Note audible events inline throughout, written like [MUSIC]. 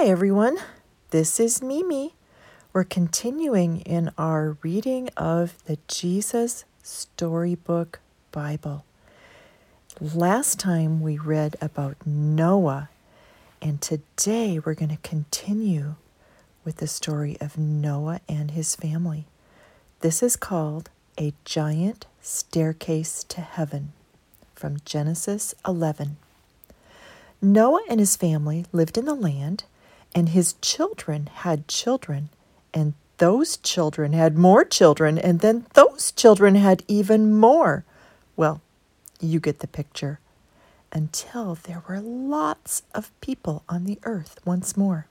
Hi, everyone. This is Mimi. We're continuing in our reading of the Jesus Storybook Bible. Last time we read about Noah, and today we're going to continue with the story of Noah and his family. This is called A Giant Staircase to Heaven from Genesis 11. Noah and his family lived in the land, and his children had children, and those children had more children, and then those children had even more. Well, you get the picture. Until there were lots of people on the earth once more.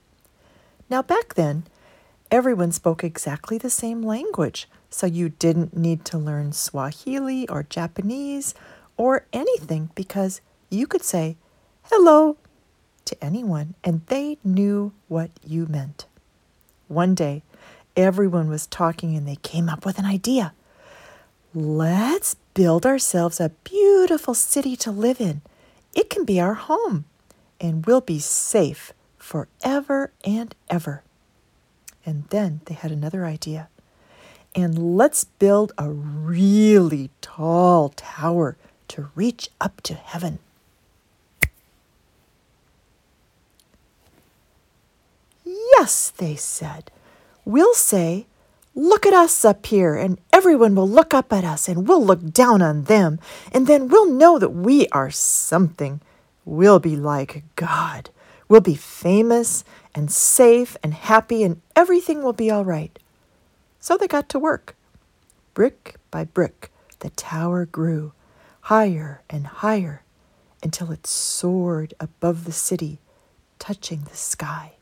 Now, back then, everyone spoke exactly the same language, so you didn't need to learn Swahili or Japanese or anything because you could say, hello to anyone, and they knew what you meant. One day, everyone was talking and they came up with an idea. Let's build ourselves a beautiful city to live in. It can be our home, and we'll be safe forever and ever. And then they had another idea. And let's build a really tall tower to reach up to heaven. Yes, they said. We'll say, Look at us up here, and everyone will look up at us, and we'll look down on them, and then we'll know that we are something. We'll be like God. We'll be famous and safe and happy, and everything will be all right. So they got to work. Brick by brick, the tower grew higher and higher until it soared above the city, touching the sky.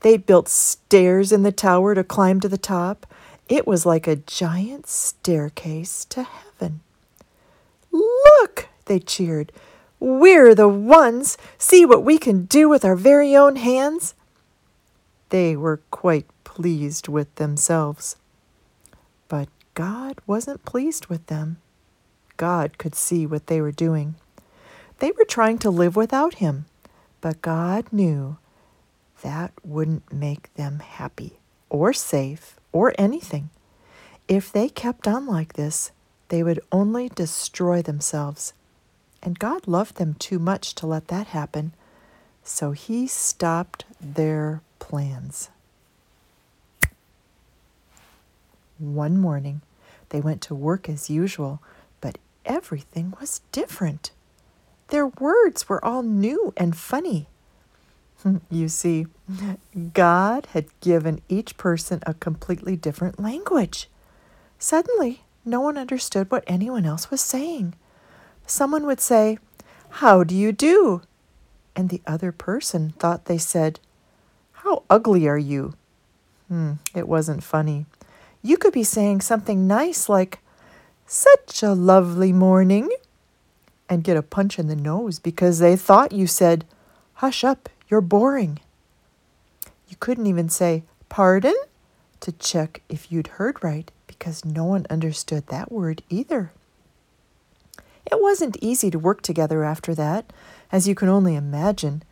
They built stairs in the tower to climb to the top. It was like a giant staircase to heaven. Look, they cheered. We're the ones. See what we can do with our very own hands. They were quite pleased with themselves. But God wasn't pleased with them. God could see what they were doing. They were trying to live without Him, but God knew that wouldn't make them happy or safe or anything. If they kept on like this, they would only destroy themselves. And God loved them too much to let that happen, so He stopped their plans. One morning, they went to work as usual, but everything was different. Their words were all new and funny. [LAUGHS] You see, God had given each person a completely different language. Suddenly, no one understood what anyone else was saying. Someone would say, How do you do? And the other person thought they said, How ugly are you? Hmm, it wasn't funny. You could be saying something nice like, Such a lovely morning, and get a punch in the nose because they thought you said, Hush up, you're boring. You couldn't even say, Pardon? to check if you'd heard right because no one understood that word either. It wasn't easy to work together after that, as you can only imagine.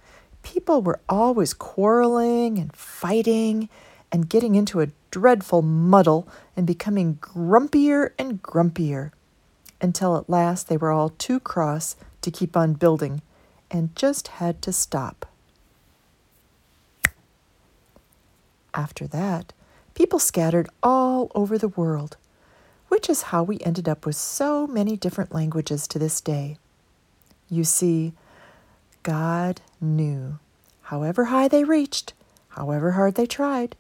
People were always quarreling and fighting and getting into a dreadful muddle and becoming grumpier and grumpier until at last they were all too cross to keep on building and just had to stop. After that, people scattered all over the world, which is how we ended up with so many different languages to this day. You see, God knew, however high they reached, however hard they tried,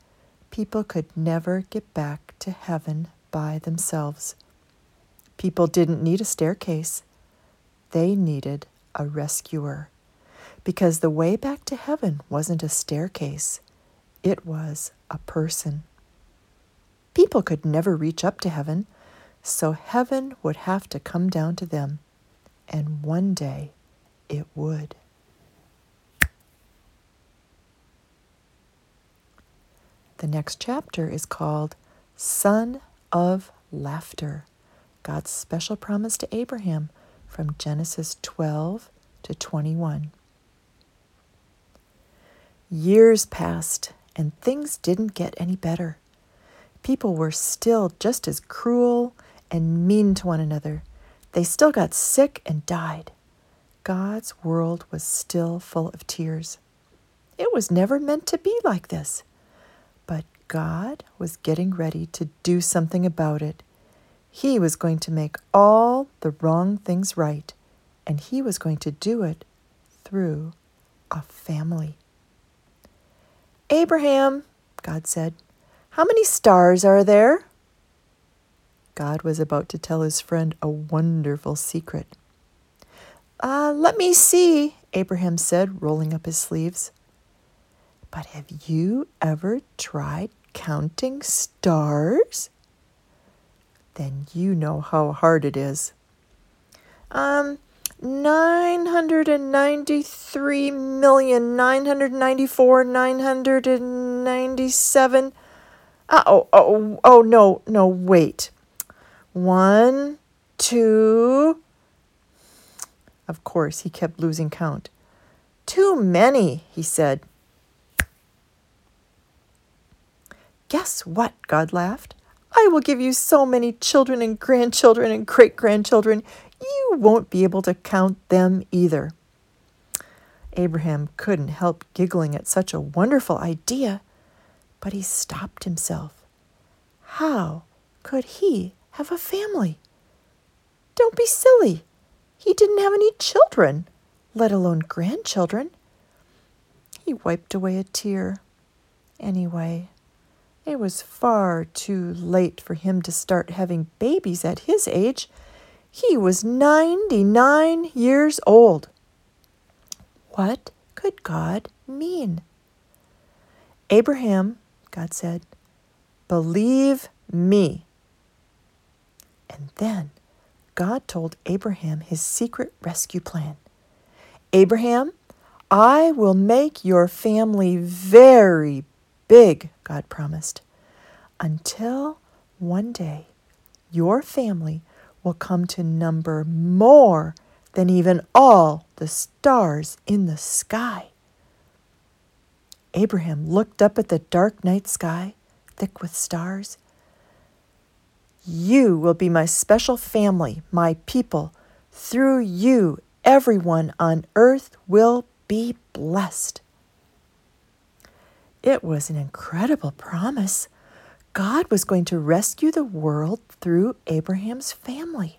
people could never get back to heaven by themselves. People didn't need a staircase, they needed a rescuer. Because the way back to heaven wasn't a staircase, it was a person. People could never reach up to heaven, so heaven would have to come down to them. And one day it would. The next chapter is called Son of Laughter God's special promise to Abraham from Genesis 12 to 21. Years passed, and things didn't get any better. People were still just as cruel and mean to one another. They still got sick and died. God's world was still full of tears. It was never meant to be like this. But God was getting ready to do something about it. He was going to make all the wrong things right, and He was going to do it through a family. Abraham, God said, how many stars are there? God was about to tell his friend a wonderful secret. Uh, let me see, Abraham said, rolling up his sleeves. But have you ever tried counting stars? Then you know how hard it is. Um, 993 million, 994, 997. Uh, oh, oh, oh, no, no, wait. One, two. Of course, he kept losing count. Too many, he said. Guess what? God laughed. I will give you so many children and grandchildren and great grandchildren, you won't be able to count them either. Abraham couldn't help giggling at such a wonderful idea, but he stopped himself. How could he have a family? Don't be silly. He didn't have any children, let alone grandchildren. He wiped away a tear. Anyway, it was far too late for him to start having babies at his age. He was 99 years old. What could God mean? Abraham, God said, believe me. And then God told Abraham his secret rescue plan. Abraham, I will make your family very big, God promised, until one day your family will come to number more than even all the stars in the sky. Abraham looked up at the dark night sky, thick with stars. You will be my special family, my people. Through you, everyone on earth will be blessed. It was an incredible promise. God was going to rescue the world through Abraham's family.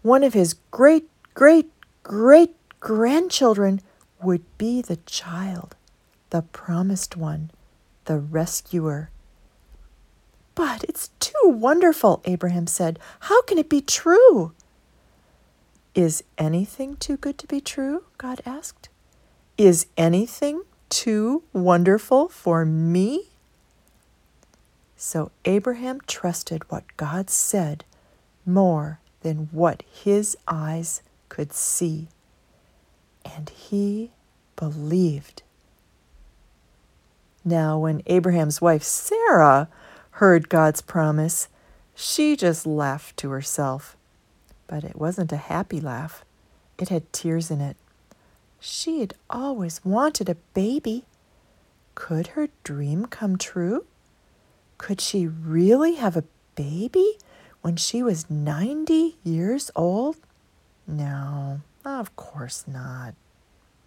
One of his great, great, great grandchildren would be the child, the promised one, the rescuer. But it's too wonderful, Abraham said. How can it be true? Is anything too good to be true? God asked. Is anything too wonderful for me? So Abraham trusted what God said more than what his eyes could see. And he believed. Now, when Abraham's wife Sarah heard God's promise, she just laughed to herself. But it wasn't a happy laugh, it had tears in it. She had always wanted a baby. Could her dream come true? Could she really have a baby when she was 90 years old? No, of course not.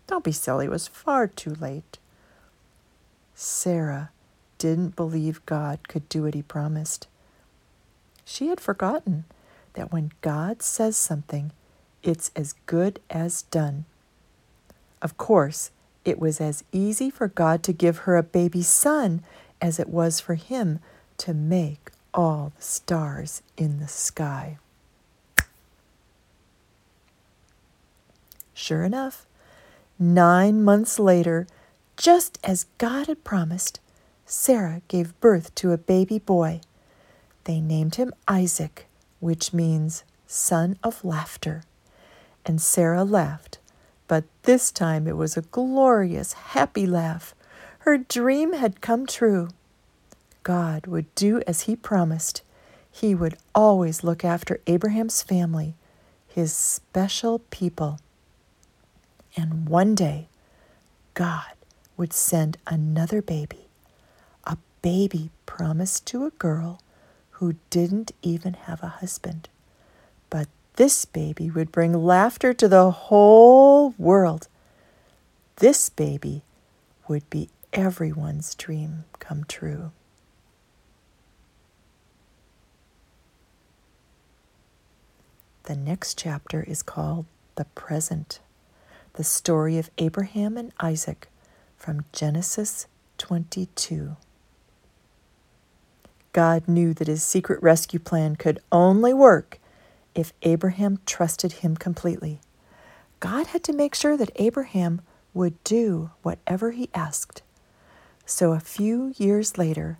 Don't be silly, it was far too late. Sarah didn't believe God could do what he promised. She had forgotten that when God says something, it's as good as done. Of course, it was as easy for God to give her a baby son as it was for him to make all the stars in the sky. Sure enough, nine months later, just as God had promised, Sarah gave birth to a baby boy. They named him Isaac, which means son of laughter. And Sarah laughed but this time it was a glorious, happy laugh. Her dream had come true. God would do as he promised. He would always look after Abraham's family, his special people. And one day, God would send another baby, a baby promised to a girl who didn't even have a husband. This baby would bring laughter to the whole world. This baby would be everyone's dream come true. The next chapter is called The Present, the story of Abraham and Isaac from Genesis 22. God knew that his secret rescue plan could only work if Abraham trusted him completely. God had to make sure that Abraham would do whatever he asked. So a few years later,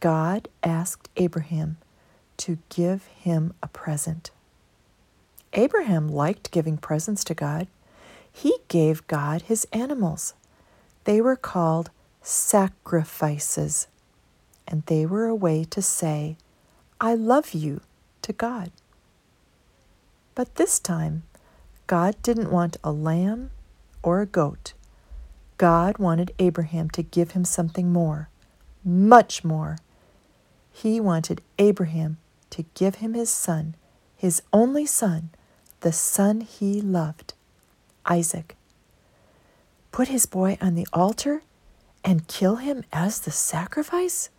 God asked Abraham to give him a present. Abraham liked giving presents to God. He gave God his animals. They were called sacrifices, and they were a way to say, I love you to God. But this time, God didn't want a lamb or a goat. God wanted Abraham to give him something more, much more. He wanted Abraham to give him his son, his only son, the son he loved, Isaac. Put his boy on the altar and kill him as the sacrifice?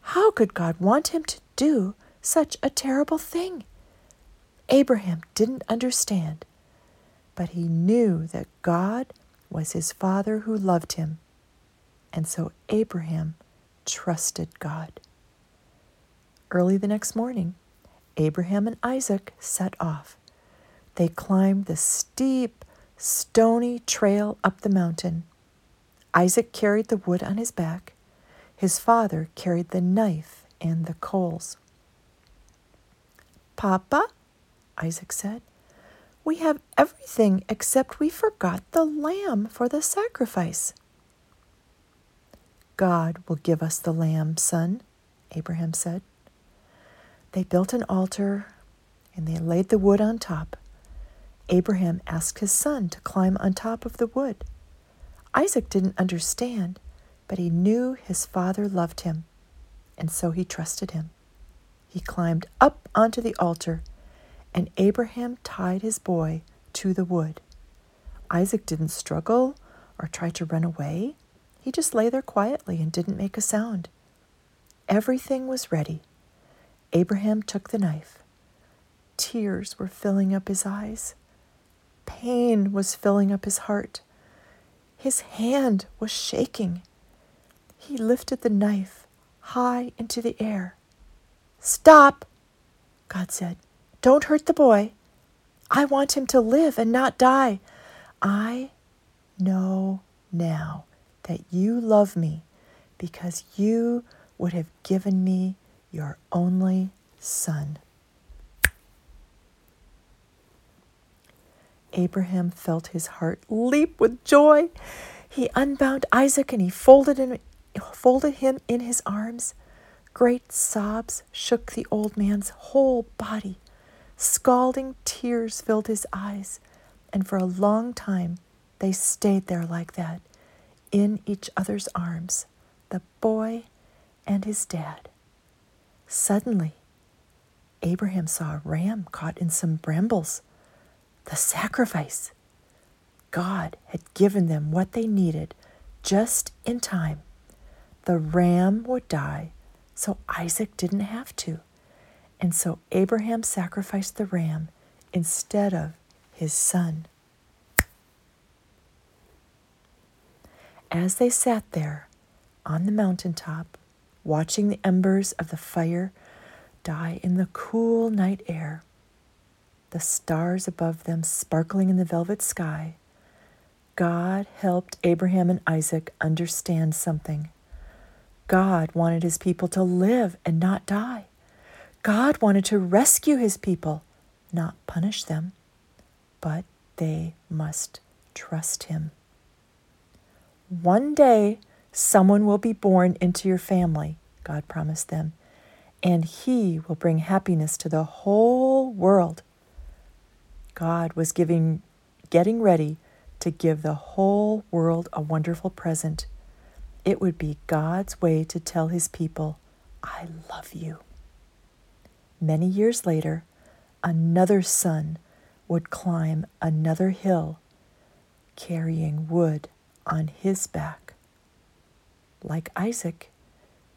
How could God want him to do such a terrible thing? Abraham didn't understand, but he knew that God was his father who loved him, and so Abraham trusted God. Early the next morning, Abraham and Isaac set off. They climbed the steep, stony trail up the mountain. Isaac carried the wood on his back. His father carried the knife and the coals. Papa, Isaac said, we have everything except we forgot the lamb for the sacrifice. God will give us the lamb, son, Abraham said. They built an altar and they laid the wood on top. Abraham asked his son to climb on top of the wood. Isaac didn't understand, but he knew his father loved him, and so he trusted him. He climbed up onto the altar, and Abraham tied his boy to the wood. Isaac didn't struggle or try to run away. He just lay there quietly and didn't make a sound. Everything was ready. Abraham took the knife. Tears were filling up his eyes. Pain was filling up his heart. His hand was shaking. He lifted the knife high into the air. Stop, God said. Don't hurt the boy. I want him to live and not die. I know now that you love me because you would have given me your only son. Abraham felt his heart leap with joy. He unbound Isaac and he folded him, folded him in his arms. Great sobs shook the old man's whole body. Scalding tears filled his eyes, and for a long time they stayed there like that, in each other's arms, the boy and his dad. Suddenly, Abraham saw a ram caught in some brambles the sacrifice. God had given them what they needed just in time. The ram would die, so Isaac didn't have to. And so Abraham sacrificed the ram instead of his son. As they sat there on the mountaintop, watching the embers of the fire die in the cool night air, the stars above them sparkling in the velvet sky, God helped Abraham and Isaac understand something. God wanted his people to live and not die. God wanted to rescue his people, not punish them. But they must trust him. One day, someone will be born into your family, God promised them, and he will bring happiness to the whole world. God was giving, getting ready to give the whole world a wonderful present. It would be God's way to tell his people, I love you. Many years later, another son would climb another hill carrying wood on his back. Like Isaac,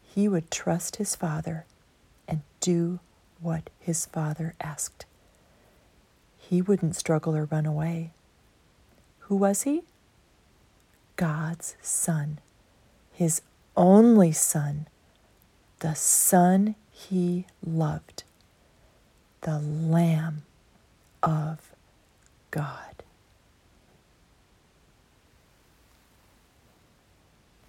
he would trust his father and do what his father asked. He wouldn't struggle or run away. Who was he? God's Son, his only Son, the Son he loved, the Lamb of God.